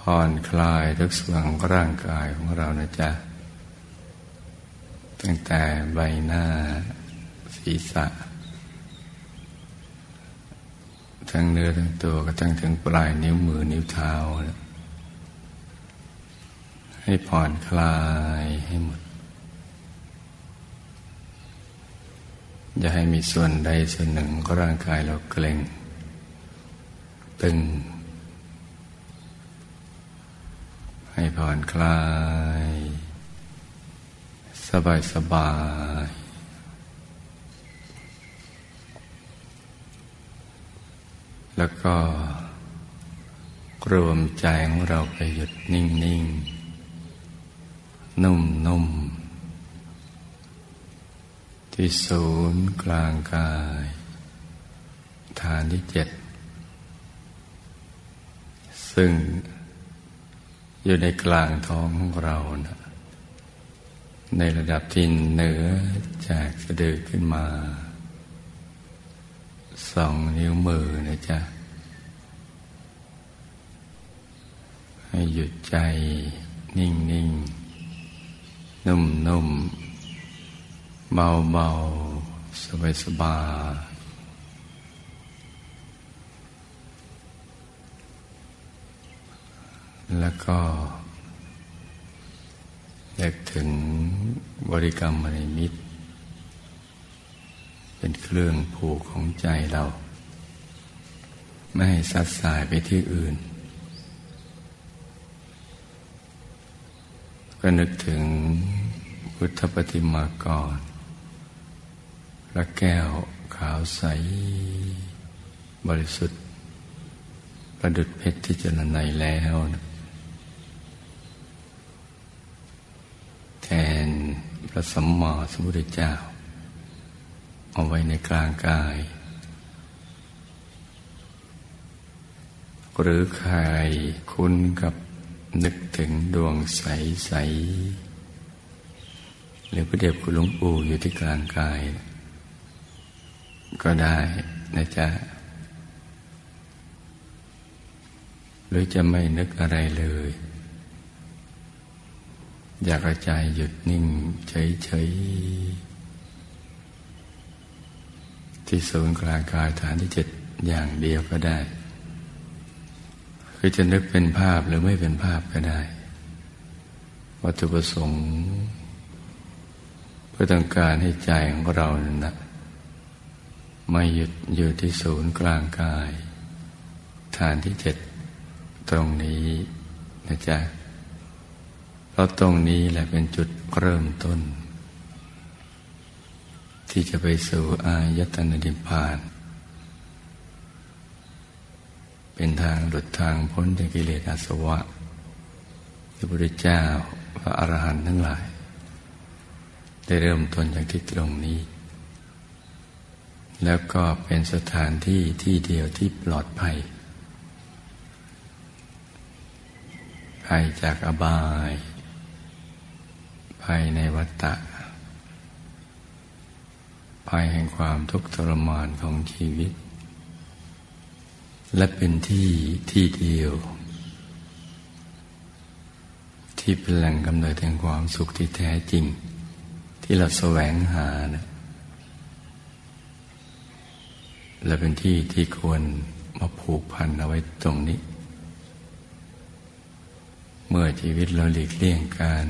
ผ่อนคลายทุกส่วนของร่างกายของเรานะจ๊ะ ตั้งแต่ใบหน้าศีรษะ ทั้งเนื้อทั้งตัวก็ตั้งถึงปลายนิ้วมือนิ้วเท้า ให้ผ่อนคลายให้หมด อย่าให้มีส่วนใดส่วนหนึ่งของร่างกายเราเกร็งตึง ให้ผ่อนคลาย สบายสบาย แล้วก็ รวมใจของเราไปหยุดนิ่งนิ่งนุ่มนุ่มที่ศูนย์กลางกาย ฐานที่เจ็ด ซึ่ง อยู่ในกลางท้องของเรานะในระดับที่เหนือจากสะดือขึ้นมาสองนิ้วมือนะจ๊ะ ให้หยุดใจนิ่งนิ่งนุ่มนุ่มเบาเบาสบายสบาย แล้วก็อยากถึงบริกรรมมณีมิตร เป็นเครื่องผูกของใจเรา ไม่ให้สัดสายไปที่อื่น ก็นึกถึงพุทธปฏิมากรพระแก้วขาวใส บริสุทธิ์ ประดุดเพชรที่จะนัยแล้วนะแท นพระสัมมาสัมพุทธเจ้า เอาไว้ในกลางกาย หรือใครคุ้นกับนึกถึงดวงใสๆหรือพระเดชคุณหลวงปู่อยู่ที่กลางกาย ก็ได้นะจ๊ะหรือจะไม่นึกอะไรเลย อยากกระจายหยุดนิ่งเฉยๆที่ศูนย์กลางกายฐานที่เจ็ดอย่างเดียวก็ได้ คือจะนึกเป็นภาพหรือไม่เป็นภาพก็ได้ วัตถุประสงค์เพื่อต้องการให้ใจของเรานั้นนะไม่หยุดอยู่ที่ศูนย์กลางกาย ฐานที่เจ็ดตรงนี้นะจ๊ะ ราะตรงนี้แหละเป็นจุดเริ่มต้น ที่จะไปสู่อายตนะนิพพาน เป็นทางหลุดทางพ้นจากกิเลสอาสวะที่พระพุทธเจ้าพระอรหันต์ทั้งหลาย ได้เริ่มต้นจากที่ตรงนี้ แล้วก็เป็นสถานที่ที่เดียวที่ปลอดภัยภัยจากอบาย ภัยในวัฏฏะภัยแห่งความทุกข์ทรมานของชีวิต และเป็นที่ที่เดียว ที่เป็นแหล่งกำเนิดแห่งความสุขที่แท้จริง ที่เราแสวงหานะและเป็นที่ที่ควรมาผูกพันเอาไว้ตรงนี้ เมื่อชีวิตเราหลีกเลี่ยงการ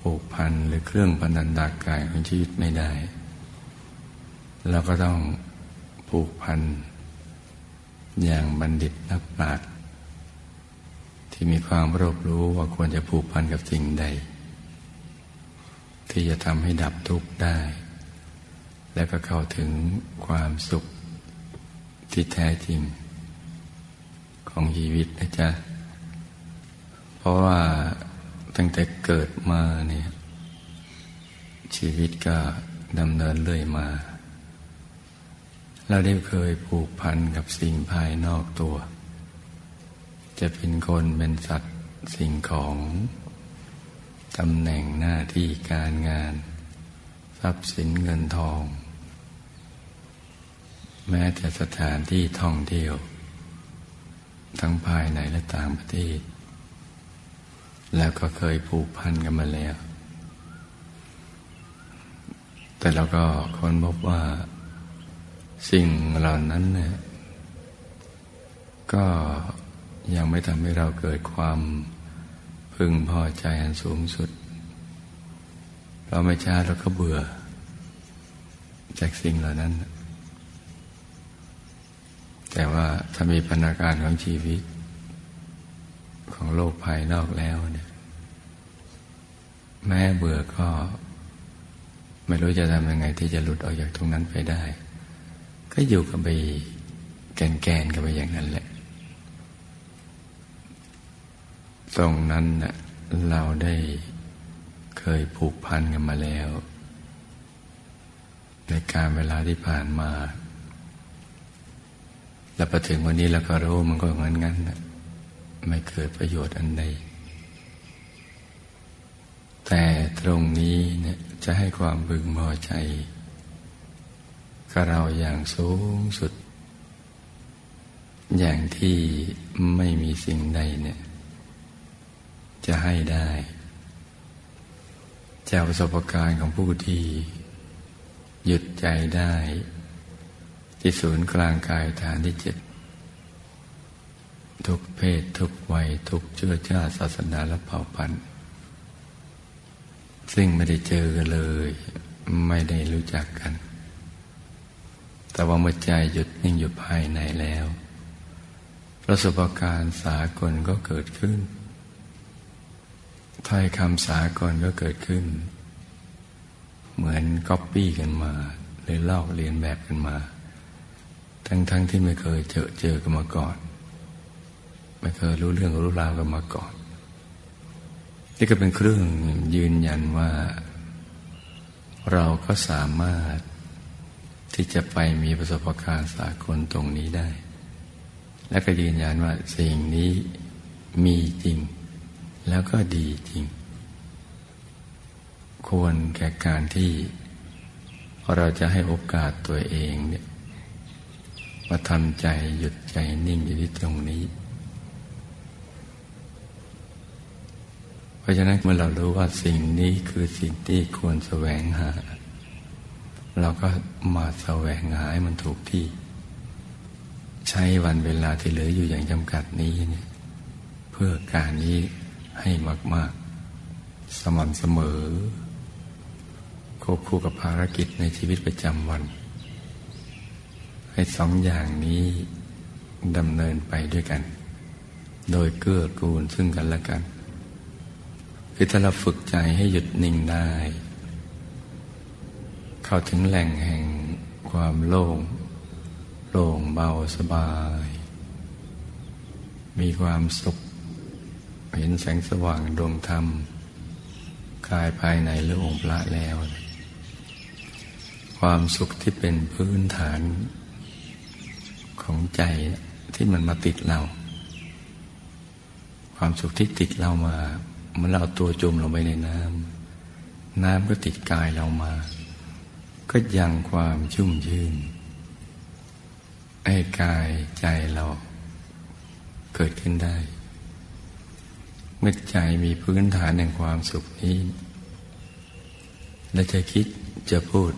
ผูกพันหรือเครื่องพันดันดากายของชีวิตไม่ได้ เราก็ต้องผูกพัน อย่างบัณฑิตนักปราชญ์ที่มีความรอบรู้ว่าควรจะผูกพันกับสิ่งใด ที่จะทำให้ดับทุกข์ได้ และก็เข้าถึงความสุขที่แท้จริง ของชีวิตนะจ๊ะ เพราะว่า ตั้งแต่เกิดมาเนี่ยชีวิตก็ดำเนินเรื่อยมา เราได้เคยผูกพันกับสิ่งภายนอกตัว จะเป็นคนเป็นสัตว์สิ่งของตำแหน่งหน้าที่การงาน ทรัพย์สินเงินทอง แม้แต่สถานที่ท่องเที่ยว ทั้งภายในและต่างประเทศ แล้วก็เคยผูกพันกันมาแล้ว แต่เราก็ค้นพบว่าสิ่งเหล่านั้นเนี่ยก็ยังไม่ทำให้เราเกิดความพึงพอใจอันสูงสุด เราไม่ช้าเราก็เบื่อ จากสิ่งเหล่านั้น แต่ว่าถ้ามีพนาการของชีวิต ของโลกภายนอกแล้วเนี่ยแม้เบื่อก็ ไม่รู้จะทำยังไง ที่จะหลุดออกจากตรงนั้นไปได้ ก็อยู่กับไปแกนแกนกับไปอย่างนั้นแหละ ตรงนั้นนะเราได้เคยผูกพันกันมาแล้ว ในการเวลาที่ผ่านมา แล้วพอถึงวันนี้เราก็รู้มันก็เหมือนงั้นนะ ไม่เกิดประโยชน์อันใด แต่ตรงนี้เนี่ยจะให้ความบึงพอใจกับเราอย่างสูงสุด อย่างที่ไม่มีสิ่งใดเนี่ย จะให้ได้จากประสบการณ์ของผู้ที่หยุดใจได้ ที่ศูนย์กลางกายฐานที่เจ็ด ทุกเพศทุกวัย ทุกเชื้อชาติศาสนาและเผ่าพันธุ์ซึ่งไม่ได้เจอกันเลย ไม่ได้รู้จักกัน แต่ว่าเมื่อใจหยุดนิ่งอยู่ภายในแล้ว ประสบการณ์สากลก็เกิดขึ้นถ้อยคำสากลก็เกิดขึ้น เหมือนก๊อปปี้กันมา หรือลอกเรียนแบบกันมา ทั้งๆทที่ไม่เคยเจอเจอกันมาก่อน ไม่เคยรู้เรื่องรู้ราวกันมาก่อน นี่ก็เป็นเครื่องยืนยันว่า เราก็สามารถที่จะไปมีประสบการณ์สากลตรงนี้ได้ และก็ยืนยันว่าสิ่งนี้มีจริง แล้วก็ดีจริง ควรแก่การที่เราจะให้โอกาสตัวเองเนี่ยมาทำใจหยุดใจนิ่งอยู่ที่ตรงนี้ เพ ราะฉะนั้นเมื่อเรารู้ว่าสิ่งนี้คือสิ่งที่ควรแสวงหา เราก็มาแสวงหาให้มันถูกที่ ใช้วันเวลาที่เหลืออยู่อย่างจำกัดนี้เนี่ยเพื่อการนี้ให้มาก ๆ สม่ำเสมอ ควบคู่กับภารกิจในชีวิตประจำวัน ให้สองอย่างนี้ดำเนินไปด้วยกัน โดยเกื้อกูลซึ่งกันและกัน คือถ้าเราฝึกใจให้หยุดนิ่งได้ เข้าถึงแหล่งแห่งความโล่งโล่งเบาสบาย มีความสุข เห็นแสงสว่างดวงธรรมกายภายในหรือองค์พระแล้ว ความสุขที่เป็นพื้นฐานของใจที่มันมาติดเรา ความสุขที่ติดเรามา มื่อเราตัวจมลงไปในน้ำน้ำก็ติดกายเรามา ก็ยังความชุ่มชื่นให้กายใจเราเกิดขึ้นได้ เมื่อใจมีพื้นฐานแห่งความสุขนี้ และจะคิดจะพูด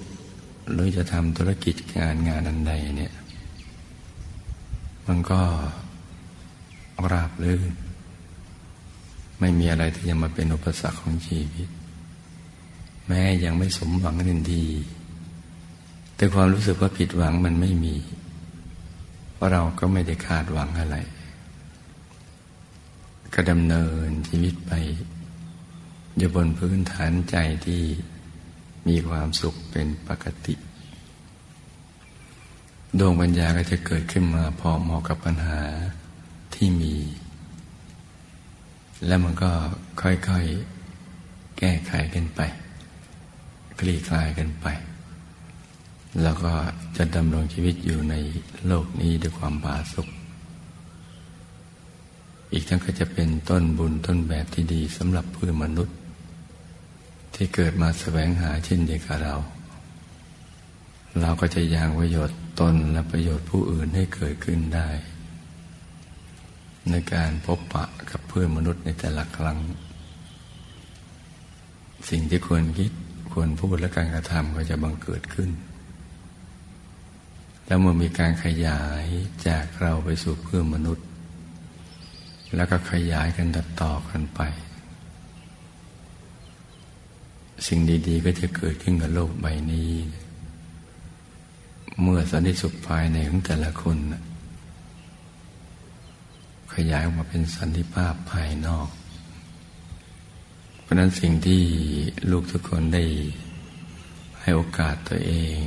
หรือจะทำธุรกิจการงานอันใดเนี่ย มันก็ราบรื่น ไม่มีอะไรที่จะมาเป็นอุปสรรคของชีวิต แม้ยังไม่สมหวังทันที แต่ความรู้สึกว่าผิดหวังมันไม่มี เพราะเราก็ไม่ได้คาดหวังอะไร ก็ดำเนินชีวิตไป อยู่บนพื้นฐานใจที่มีความสุขเป็นปกติดวงปัญญาก็จะเกิดขึ้นมาพอเหมาะกับปัญหาที่มี แล้วมันก็ค่อยๆ แก้ไขกันไป คลี่คลายกันไป แล้วก็จะดำรงชีวิตอยู่ในโลกนี้ด้วยความผาสุกอีกทั้งก็จะเป็นต้นบุญต้นแบบที่ดีสำหรับเพื่อมนุษย์ ที่เกิดมาแสวงหาเช่นเดียวกับเรา เราก็จะยังประโยชน์ตนและประโยชน์ผู้อื่นให้เกิดขึ้นได้ ในการพบปะกับเพื่อนมนุษย์ในแต่ละครั้ง สิ่งที่ควรคิดควรพูดและการกระทำก็จะบังเกิดขึ้น แล้วเมื่อมีการขยายจากเราไปสู่เพื่อนมนุษย์ แล้วก็ขยายกันต่อต่อกันไป สิ่งดีๆก็จะเกิดขึ้นกับโลกใบนี้ เมื่อสันติสุขภายในของแต่ละคน ขยายออกมาเป็นสันติภาพภายนอก เพราะนั้นสิ่งที่ลูกทุกคนได้ให้โอกาสตัวเอง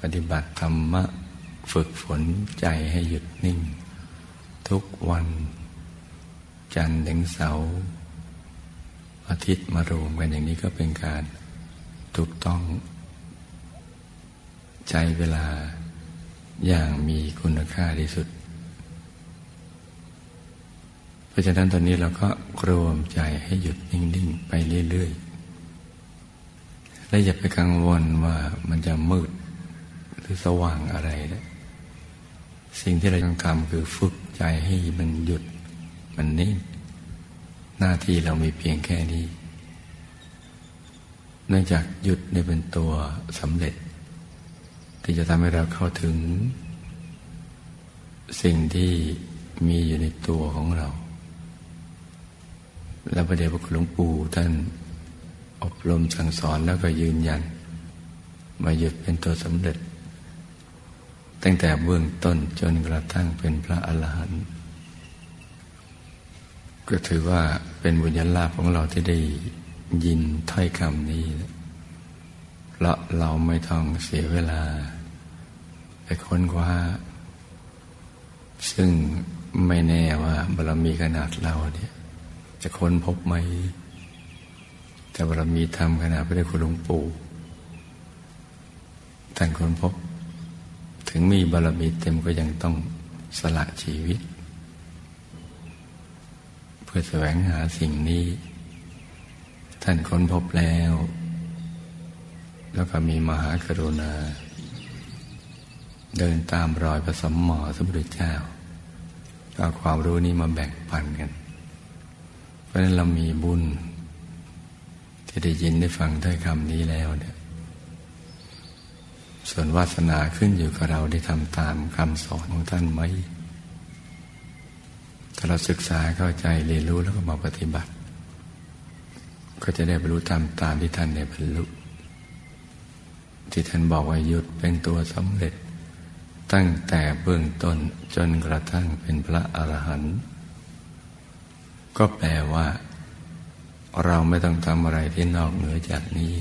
ปฏิบัติธรรมะฝึกฝนใจให้หยุดนิ่ง ทุกวัน จันทร์ถึงเสาร์อาทิตย์มารวมกันอย่างนี้ก็เป็นการถูกต้อง ใจเวลาอย่างมีคุณค่าที่สุด เพ ราะฉะนั้นตอนนี้เราก็รวมใจให้หยุดนิ่ง ๆ ไปเรื่อย ๆ และอย่าไปกังวลว่ามันจะมืดหรือสว่างอะไรนะสิ่งที่เราต้องทำคือฝึกใจให้มันหยุดมันนิ่ง หน้าที่เรามีเพียงแค่นี้ เนื่องจากหยุดในเป็นตัวสำเร็จ ที่จะทำให้เราเข้าถึง สิ่งที่มีอยู่ในตัวของเรา และประเดี๋ยวพระคุณหลวงปู่ท่านอบรมสั่งสอนแล้วก็ยืนยัน มาหยุดเป็นตัวสำเร็จ ตั้งแต่เบื้องต้นจนกระทั่งเป็นพระอรหันต์ก็ถือว่าเป็นบุญญาลาภของเราที่ได้ยินถ้อยคำนี้ เพราะเราไม่ต้องเสียเวลา ไปค้นคว้า ซึ่งไม่แน่ว่าบารมีขนาดเราเนี่ย จะค้นพบไหม แต่บารมีธรรมขนาดพระเดชคุณหลวงปู่ท่านค้นพบ ถึงมีบารมีเต็มก็ยังต้องสละชีวิต เพื่อแสวงหาสิ่งนี้ ท่านค้นพบแล้ว แล้วก็มีมหากรุณา เดินตามรอยพระสมหมอสมุทรเจ้าก็ความรู้นี้มาแบ่งปันกัน เพราะนั้นเรามีบุญ ที่ได้ยินได้ฟังถ้อยคำนี้แล้วเนี่ยส่วนวาสนาขึ้นอยู่กับเราได้ทำตามคำสอนของท่านไหมถ้าเราศึกษาเข้าใจเรียนรู้แล้วก็มาปฏิบัติ ก็จะได้บรรลุธรรมตามที่ท่านได้บรรลุ ที่ท่านบอกว่าหยุดเป็นตัวสำเร็จ ตั้งแต่เบื้องต้นจนกระทั่งเป็นพระอรหันต์ ก็แปลว่า เราไม่ต้องทำอะไรที่นอกเหนือจากนี้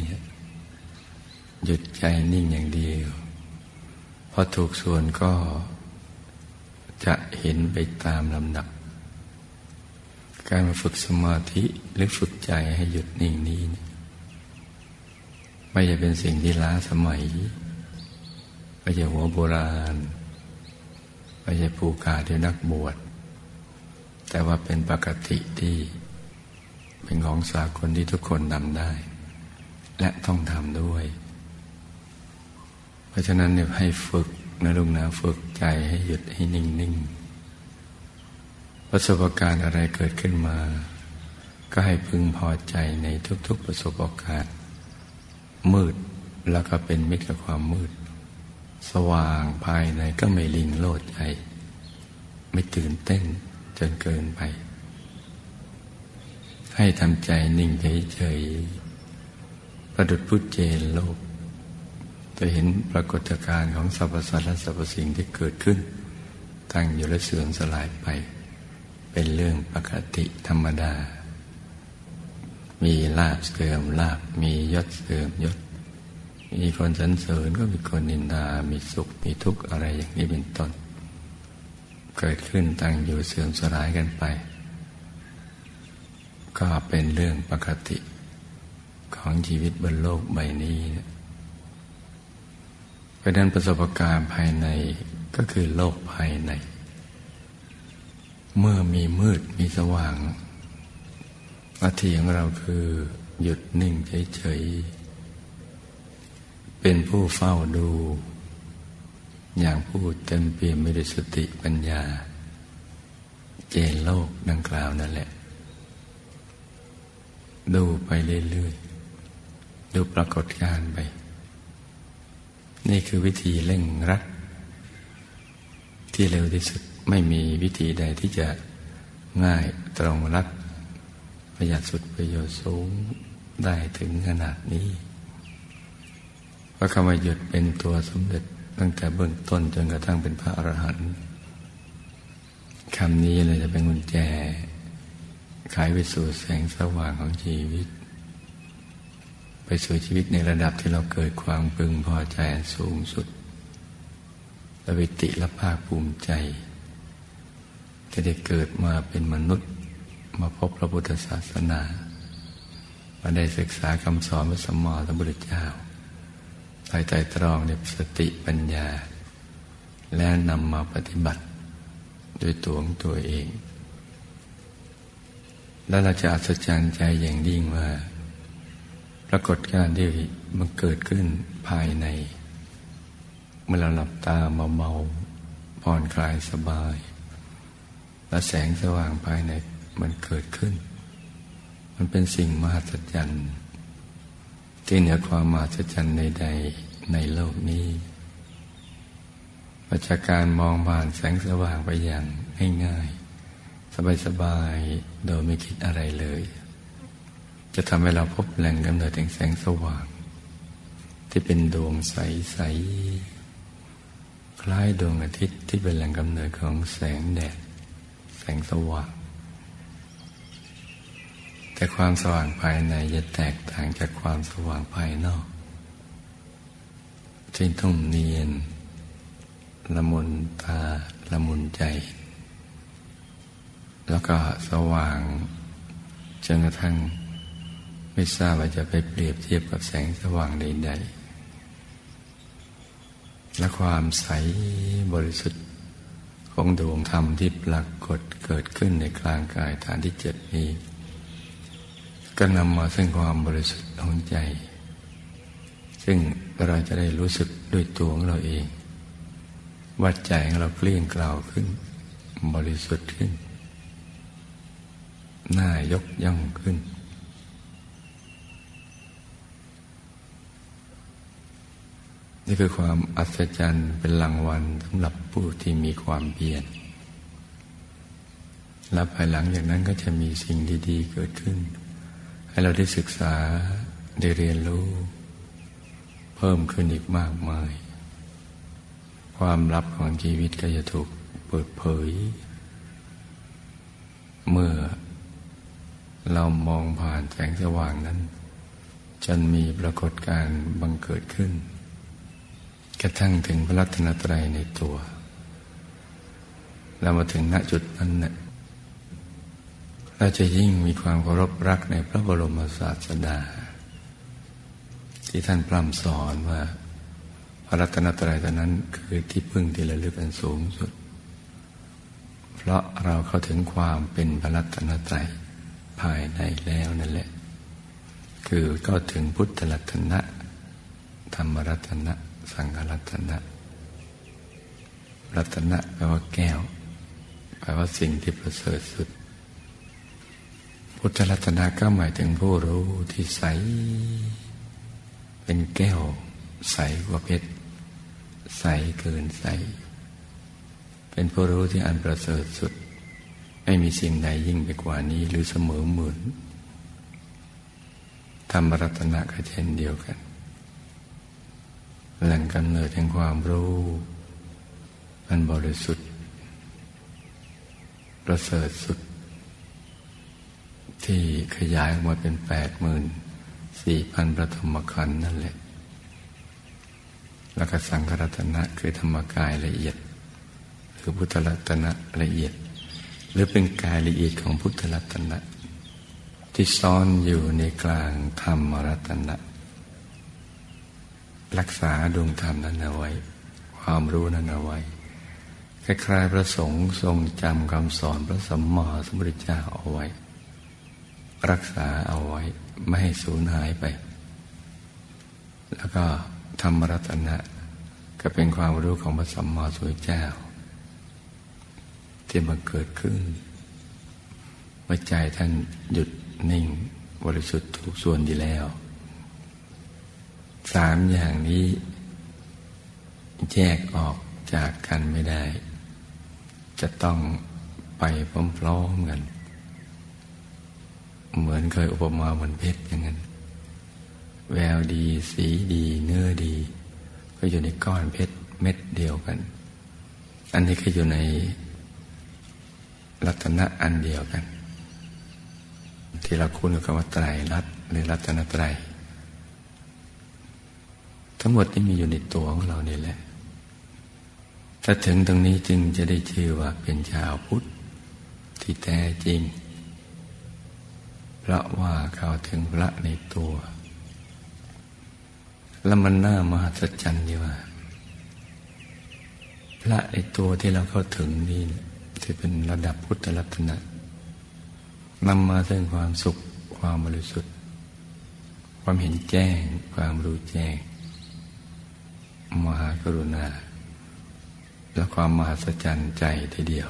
หยุดใจนิ่งอย่างเดียวพอถูกส่วนก็จะเห็นไปตามลำดับ การมาฝึกสมาธิหรือฝึกใจให้หยุดนิ่งนี้ ไม่จะเป็นสิ่งที่ล้าสมัย ไม่ใช่หัวโบราณ ไม่ใช่ผู้กาที่นักบวช แต่ว่าเป็นปกติที่เป็นของสากลที่ทุกคนทำได้ และต้องทำด้วย เพราะฉะนั้นเนี่ยให้ฝึกนะลุงนะฝึกใจให้หยุดให้นิ่งนิ่งประสบการณ์อะไรเกิดขึ้นมา ก็ให้พึงพอใจในทุก ๆ ประสบการณ์มืดแล้วก็เป็นมิตรกับความมืด สว่างภายในก็ไม่ลิงโลดใจ ไม่ตื่นเต้น จนเกินไป ให้ทำใจนิ่งเฉยๆประดุดพุทธเจนโลก จะเห็นปรากฏการณ์ของสรรพสัตว์และสรรพสิ่งที่เกิดขึ้น ตั้งอยู่และเสื่อมสลายไป เป็นเรื่องปกติธรรมดา มีลาบเสื่อมลาบมียศเสื่อมยศ มีคนสรรเสริญก็มีคนนินทามีสุขมีทุกข์อะไรอย่างนี้เป็นต้น เกิดขึ้นตั้งอยู่เสื่อมสลายกันไป ก็เป็นเรื่องปกติของชีวิตบนโลกใบนี้เพราะนั้นประสบการณ์ภายในก็คือโลกภายใน เมื่อมีมืดมีสว่างอาทีของเราคือหยุดนิ่งเฉยๆเป็นผู้เฝ้าดู อย่างผู้เต็มเปี่ยมไปด้สติปัญญา เจนโลกดังกล่าวนั่นแหละ ดูไปเรื่อยๆ ดูปรากฏการไป นี่คือวิธีเร่งรัดที่เร็วที่สุดไม่มีวิธีใดที่จะง่ายตรงรัดประหยัดสุดประโยชน์สูงได้ถึงขนาดนี้ พระคำว่าหยุดเป็นตัวสมเด็จ ตั้งแต่เบื้องต้นจนกระทั่งเป็นพระอรหันต์คำนี้เลยจะเป็นกุญแจขายไปสู่แสงสว่างของชีวิต ไปสู่ชีวิตในระดับที่เราเกิดความพึงพอใจสูงสุดและวิติและภาคภูมิใจ จะได้เกิดมาเป็นมนุษย์ มาพบพระพุทธศาสนา มาได้ศึกษาคำสอนพระสัมมาสัมพุทธเจ้า ใส่ใจตรองในสติปัญญา และนำมาปฏิบัติด้วยตัวของตัวเอง แล้วเราจะอัศจรรย์ใจอย่างยิ่งว่า ปรากฏการณ์ที่มันเกิดขึ้นภายใน เมื่อเราหลับตามาเมาผ่อนคลายสบาย และแสงสว่างภายในมันเกิดขึ้น มันเป็นสิ่งมหัศจรรย์ ที่เหนือความมหัศจรรย์ใดๆในโลกนี้ประจากการมองผ่านแสงสว่างไปอย่างง่ายๆ สบายๆ โดยไม่คิดอะไรเลย จะทำให้เราพบแหล่งกำเนิดแห่งแสงสว่าง ที่เป็นดวงใสๆ คล้ายดวงอาทิตย์ที่เป็นแหล่งกำเนิดของแสงแดด แสงสว่าง แต่ความสว่างภายในจะแตกต่างจากความสว่างภายนอกที่ต้องเนียน ละมุนตา ละมุนใจ แล้วก็สว่างจนกระทั่งไม่ทราบว่าจะไปเปรียบเทียบกับแสงสว่างใดๆ และความใสบริสุทธิ์ของดวงธรรมที่ปรากฏเกิดขึ้นในกลางกายฐานที่เจ็ดนี้ ก็นำมาซึ่งความบริสุทธิ์ของใจ ซึ่งเราจะได้รู้สึกด้วยตัวของเราเองวัดใจของเราเปลี่ยนกล่าวขึ้น บริสุทธิ์ขึ้นหน้ายกย่องขึ้น นี่คือความอัศจรรย์เป็นรางวัลสำหรับผู้ที่มีความเพียรและภายหลังจากนั้นก็จะมีสิ่งดี ๆ เกิดขึ้น ให้เราได้ศึกษาได้เรียนรู้ เพิ่มขึ้นอีกมากมาย ความลับของชีวิตก็จะถูกเปิดเผย เมื่อเรามองผ่านแสงสว่างนั้น จนมีปรากฏการบังเกิดขึ้น กระทั่งถึงพระรัตนตรัยในตัว เรามาถึงณจุดนั้นเนะี่ย เราจะยิ่งมีความเคารพรักในพระบรมศาสดา ที่ท่านพร่ำสอนว่าพระรัตนตรัยตอนนั้นคือที่พึ่งที่ระลึกอันสูงสุด เพราะเราเข้าถึงความเป็นพระรัตนตรัยภายในแล้วนั่นแหละ คือก็ถึงพุทธรัตนะ ธรรมรัตนะ สังฆรัตนะ รัตนะแปลว่าแก้ว แปลว่าสิ่งที่ประเสริฐสุด พุทธรัตนาก็หมายถึงผู้รู้ที่ใส เป็นแก้ว ใสกว่าเพชร ใสเกินใส เป็นผู้รู้ที่อันประเสริฐสุด ไม่มีสิ่งใดยิ่งไปกว่านี้หรือเสมอเหมือนธรรมรัตนะก็เช่นเดียวกัน แหล่งกำเนิดแห่งความรู้อันบริสุทธิ์ ประเสริฐสุด ที่ขยายออกมาเป็นแปดหมื่นสี่พันประธมขันนั่นแหละ แล้วก็สังขรัตนะคือธรรมกายละเอียด คือพุทธรัตนะละเอียด หรือเป็นกายละเอียดของพุทธรัตนะ ที่ซ่อนอยู่ในกลางธรรมรัตนะ รักษาดวงธรรมนั้นเอาไว้ ความรู้นั้นเอาไว้คล้ายๆพระสงฆ์ทรงจำคำสอนพระสัมมาสัมพุทธเจ้าเอาไว้ รักษาเอาไว้ไม่ให้สูญหายไป แล้วก็ธรรมรัตนะก็เป็นความรู้ของพระสัมมาสัมพุทธเจ้า ที่มาเกิดขึ้นเมื่อใจท่านหยุดนิ่งบริสุทธิ์ทุกส่วนดีแล้ว สามอย่างนี้ แยกออกจากกันไม่ได้ จะต้องไปพร้อมๆกัน เหมือนเคยอุปมาเหมือนเพชรอย่างนั้น แววดี สีดี เนื้อดี ก็อยู่ในก้อนเพชรเม็ดเดียวกัน อันนี้ก็อยู่ในรัตนะอันเดียวกัน ที่เราคุ้นกับคำว่าไตรลัตหรือรัตนไตรทั้งหมดที่มีอยู่ในตัวของเรานี่แหละ ถ้าถึงตรงนี้จึงจะได้ชื่อว่าเป็นชาวพุทธที่แท้จริง พราะว่าเข้าถึงพระในตัว แล้วมันน่ามหัศจรรย์ดีว่า พระในตัวที่เราเข้าถึงนี่ที่เป็นระดับพุทธรัตนะนำมาซึ่งความสุขความบริสุทธิ์ ความเห็นแจ้ง ความรู้แจ้ง มหากรุณา และความมหัศจรรย์ใจทีเดียว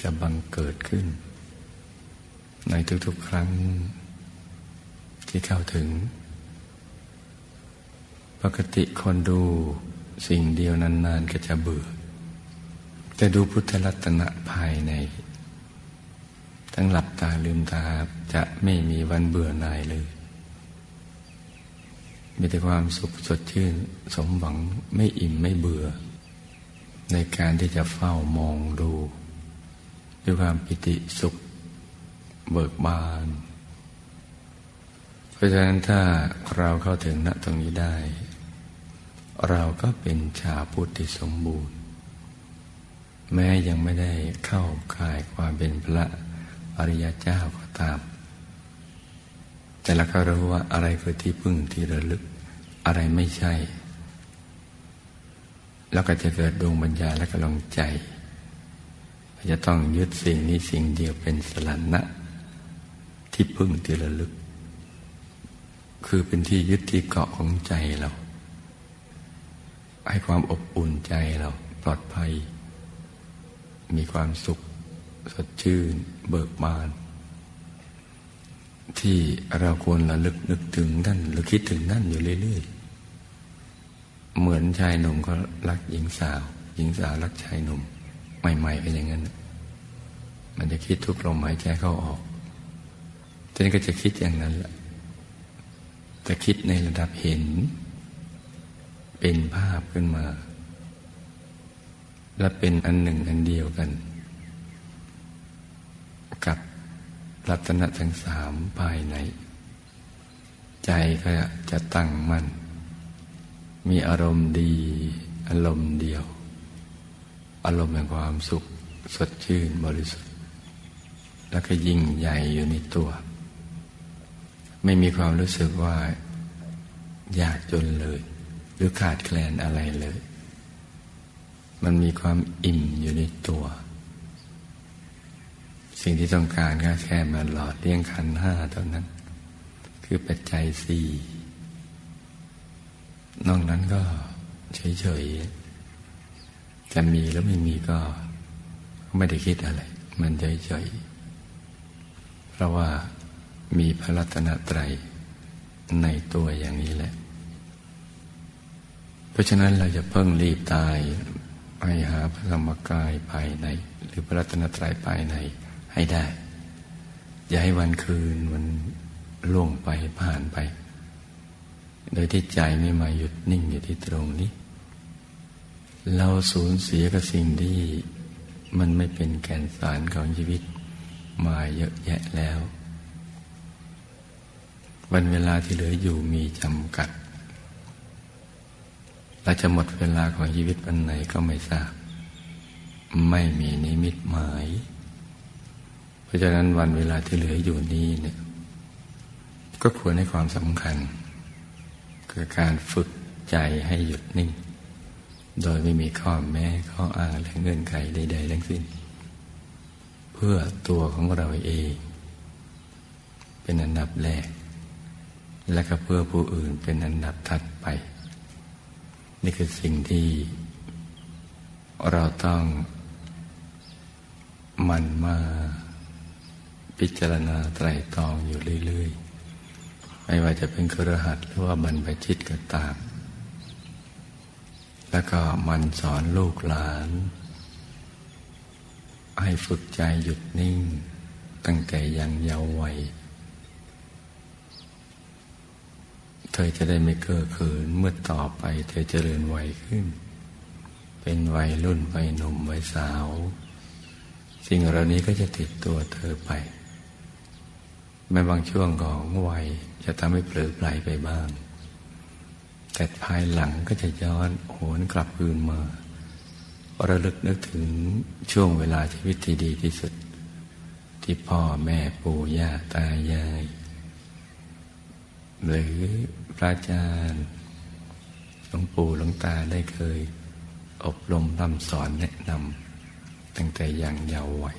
จะบังเกิดขึ้น ในทุกๆ ครั้งที่เข้าถึง ปกติคนดูสิ่งเดียวนานๆก็จะเบื่อ แต่ดูพุทธรัตนะภายใน ทั้งหลับตาลืมตาจะไม่มีวันเบื่อหน่ายเลย มีแต่ความสุขสดชื่น สมหวังไม่อิ่มไม่เบื่อ ในการที่จะเฝ้ามองดู ด้วยความปิติสุข เบิกบาน เพราะฉะนั้นถ้าเราเข้าถึงณตรงนี้ได้ เราก็เป็นชาวพุทธที่สมบูรณ์ แม้ยังไม่ได้เข้าข่ายความเป็นพระอริยเจ้าก็ตาม แต่เราก็รู้ว่าอะไรคือที่พึ่งที่ระลึกอะไรไม่ใช่ แล้วก็จะเกิดดวงปัญญาและกำลังใจจะต้องยึดสิ่งนี้สิ่งเดียวเป็นสลันนะ ที่พึ่งที่ระลึก คือเป็นที่ยึดที่เกาะของใจเรา ให้ความอบอุ่นใจเราปลอดภัย มีความสุข สดชื่น เบิกบาน ที่เราควรระลึกนึกถึงท่นหรือคิดถึงท่นอยู่เรื่อยๆ เหมือนชายหนุ่มเขารักหญิงสาว หญิงสาวรักชายหนุ่ม ใหม่ๆเป็นอย่างนั้น มันจะคิดทุกลมหายใจเข้าออก ทีนี้ก็จะคิดอย่างนั้นแหละจะคิดในระดับเห็น เป็นภาพขึ้นมา และเป็นอันหนึ่งอันเดียวกัน กับรัตนทั้งสามภายใน ใจก็จะตั้งมั่น มีอารมณ์ดี อารมณ์เดียว อารมณ์แห่งความสุขสดชื่นบริสุทธิ์ แล้วก็ยิ่งใหญ่อยู่ในตัว ไม่มีความรู้สึกว่า ยากจนเลย หรือขาดแคลนอะไรเลย มันมีความอิ่มอยู่ในตัว สิ่งที่ต้องการก็แค่มาหลอดเลี้ยงขันห้าเท่านั้น คือปัจจัยสี่นอกนั้นก็เฉยๆจะมีแล้วไม่มีก็ไม่ได้คิดอะไร มันเฉยๆเพราะว่า มีพระรัตนตรัยในตัวอย่างนี้แหละ เพราะฉะนั้นเราจะเพิ่งรีบตายไปหาพระธรรมกายภายใน หรือพระรัตนตรัยภายในให้ได้ อย่าให้วันคืนมันล่วงไปผ่านไป โดยที่ใจไม่มาหยุดนิ่งอยู่ที่ตรงนี้ เราสูญเสียกับสิ่งที่มันไม่เป็นแก่นสารของชีวิตมาเยอะแยะแล้ว วันเวลาที่เหลืออยู่มีจำกัด เราจะหมดเวลาของชีวิตวันไหนก็ไม่ทราบ ไม่มีนิมิตหมาย เพราะฉะนั้นวันเวลาที่เหลืออยู่นี้เนี่ยก็ควรให้ความสำคัญ คือการฝึกใจให้หยุดนิ่ง โดยไม่มีข้อแม้ข้ออ้างและเงื่อนไขใดๆทั้งสิ้น เพื่อตัวของเราเอง เป็นอันดับแรก และก็เพื่อผู้อื่นเป็นอันดับถัดไป นี่คือสิ่งที่เราต้องมันมาพิจารณาไตรตรองอยู่เรื่อยๆ ไม่ว่าจะเป็นครหัสหรือว่าบรรพชิตก็ตาม แล้วก็มันสอนลูกหลาน ให้ฝึกใจหยุดนิ่ง ตั้งแต่ยังเยาว์วัย เธอจะได้ไม่เก้อเขินเมื่อต่อไป เธอเจริญวัยขึ้น เป็นวัยรุ่นวัยหนุ่มวัยสาว สิ่งเหล่านี้ก็จะติดตัวเธอไป แม้บางช่วงของวัยจะทำให้เผลอไลไปบ้าง แต่ภายหลังก็จะย้อนโหนกลับคืนมาระลึกนึกถึงช่วงเวลาชีวิตที่ดีที่สุด ที่พ่อแม่ปู่ย่าตายาย หรือพระอาจารย์หลวงปู่หลวงตาได้เคย อบรมํำสอนแนะนำตั้งแต่ยังเยาว์วัย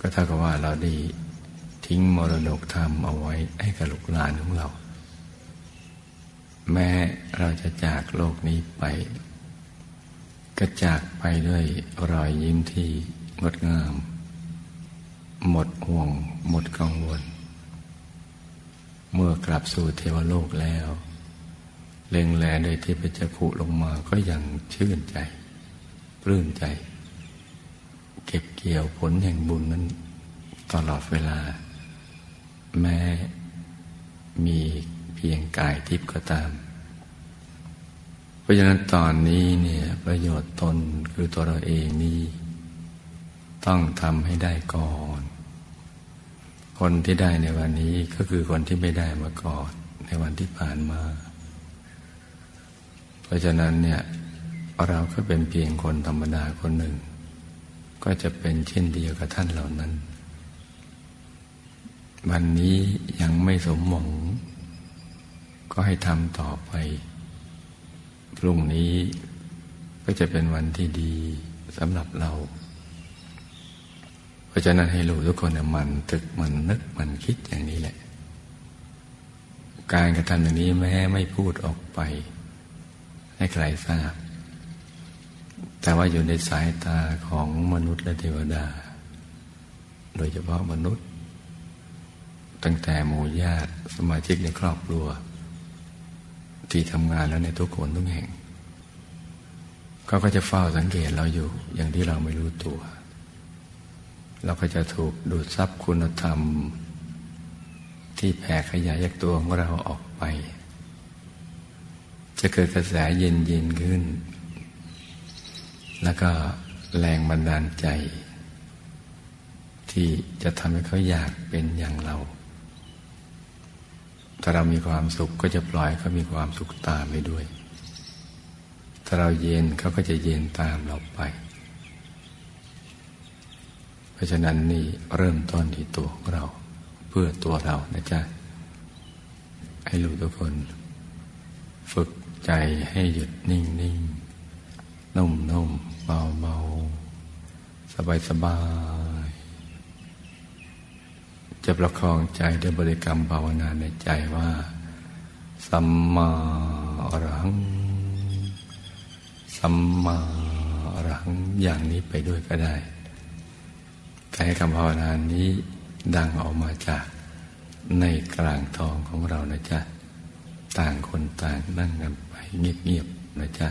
ก็เท่ากับว่าเราได้ทิ้งมรดกธรรมเอาไว้ให้กับลูกหลานของเรา แม้เราจะจากโลกนี้ไป ก็จากไปด้วยรอยยิ้มที่งดงาม หมดห่วง หมดกังวล เมื่อกลับสู่เทวโลกแล้ว เล็งแลโดยที่พเจ้าขุลงมาก็ยังชื่นใจ ปลื้มใจ เก็บเกี่ยวผลแห่งบุญนั้นตลอดเวลา แม้มีเพียงกายทิพย์ก็ตาม เพราะฉะนั้นตอนนี้เนี่ยประโยชน์ตนคือตัวเราเองนี่ ต้องทำให้ได้ก่อน คนที่ได้ในวันนี้ก็คือคนที่ไม่ได้มาก่อนในวันที่ผ่านมา เพราะฉะนั้นเนี่ยเราก็เป็นเพียงคนธรรมดาคนหนึ่ง ก็จะเป็นเช่นเดียวกับท่านเหล่านั้น วันนี้ยังไม่สมหวังก็ให้ทำต่อไป พรุ่งนี้ก็จะเป็นวันที่ดีสำหรับเรา เพราะฉะนั้นให้รู้ทุกคนมันตึกมันนึกมันคิดอย่างนี้แหละ การกระทำอย่างนี้แม้ไม่พูดออกไป ให้ใครทราบ แต่ว่าอยู่ในสายตาของมนุษย์และเทวดา โดยเฉพาะมนุษย์ ตั้งแต่หมู่ญาติสมาชิกในครอบครัว ที่ทำงานแล้วในทุกคนทุกแห่งเขาก็จะเฝ้าสังเกตเราอยู่อย่างที่เราไม่รู้ตัว เราก็จะถูกดูดซับคุณธรรม ที่แผ่ขยายจากตัวของเราออกไป จะเกิดกระแสเย็นเย็นขึ้น แล้วก็แรงบันดาลใจ ที่จะทำให้เขาอยากเป็นอย่างเรา ถ้าเรามีความสุขก็จะปล่อยเขามีความสุขตามไปด้วย ถ้าเราเย็นเขาก็จะเย็นตามเราไป เพราะฉะนั้นนี่เริ่มต้นที่ตัวของเราเพื่อตัวเรานะจ๊ะให้รู้ทุกคน ฝึกใจให้หยุดนิ่งนิ่งนุ่มนุ่มเบาเบาสบายสบายจะประคองใจด้วยบริกรรมภาวนาในใจว่า สัมมาอรัง สัมมาอรังอย่างนี้ไปด้วยก็ได้ แต่ให้คำภาวนานี้ดังออกมาจากในกลางทองของเรานะจ๊ะ ต่างคนต่างนั่งกันไปเงียบๆนะจ๊ะ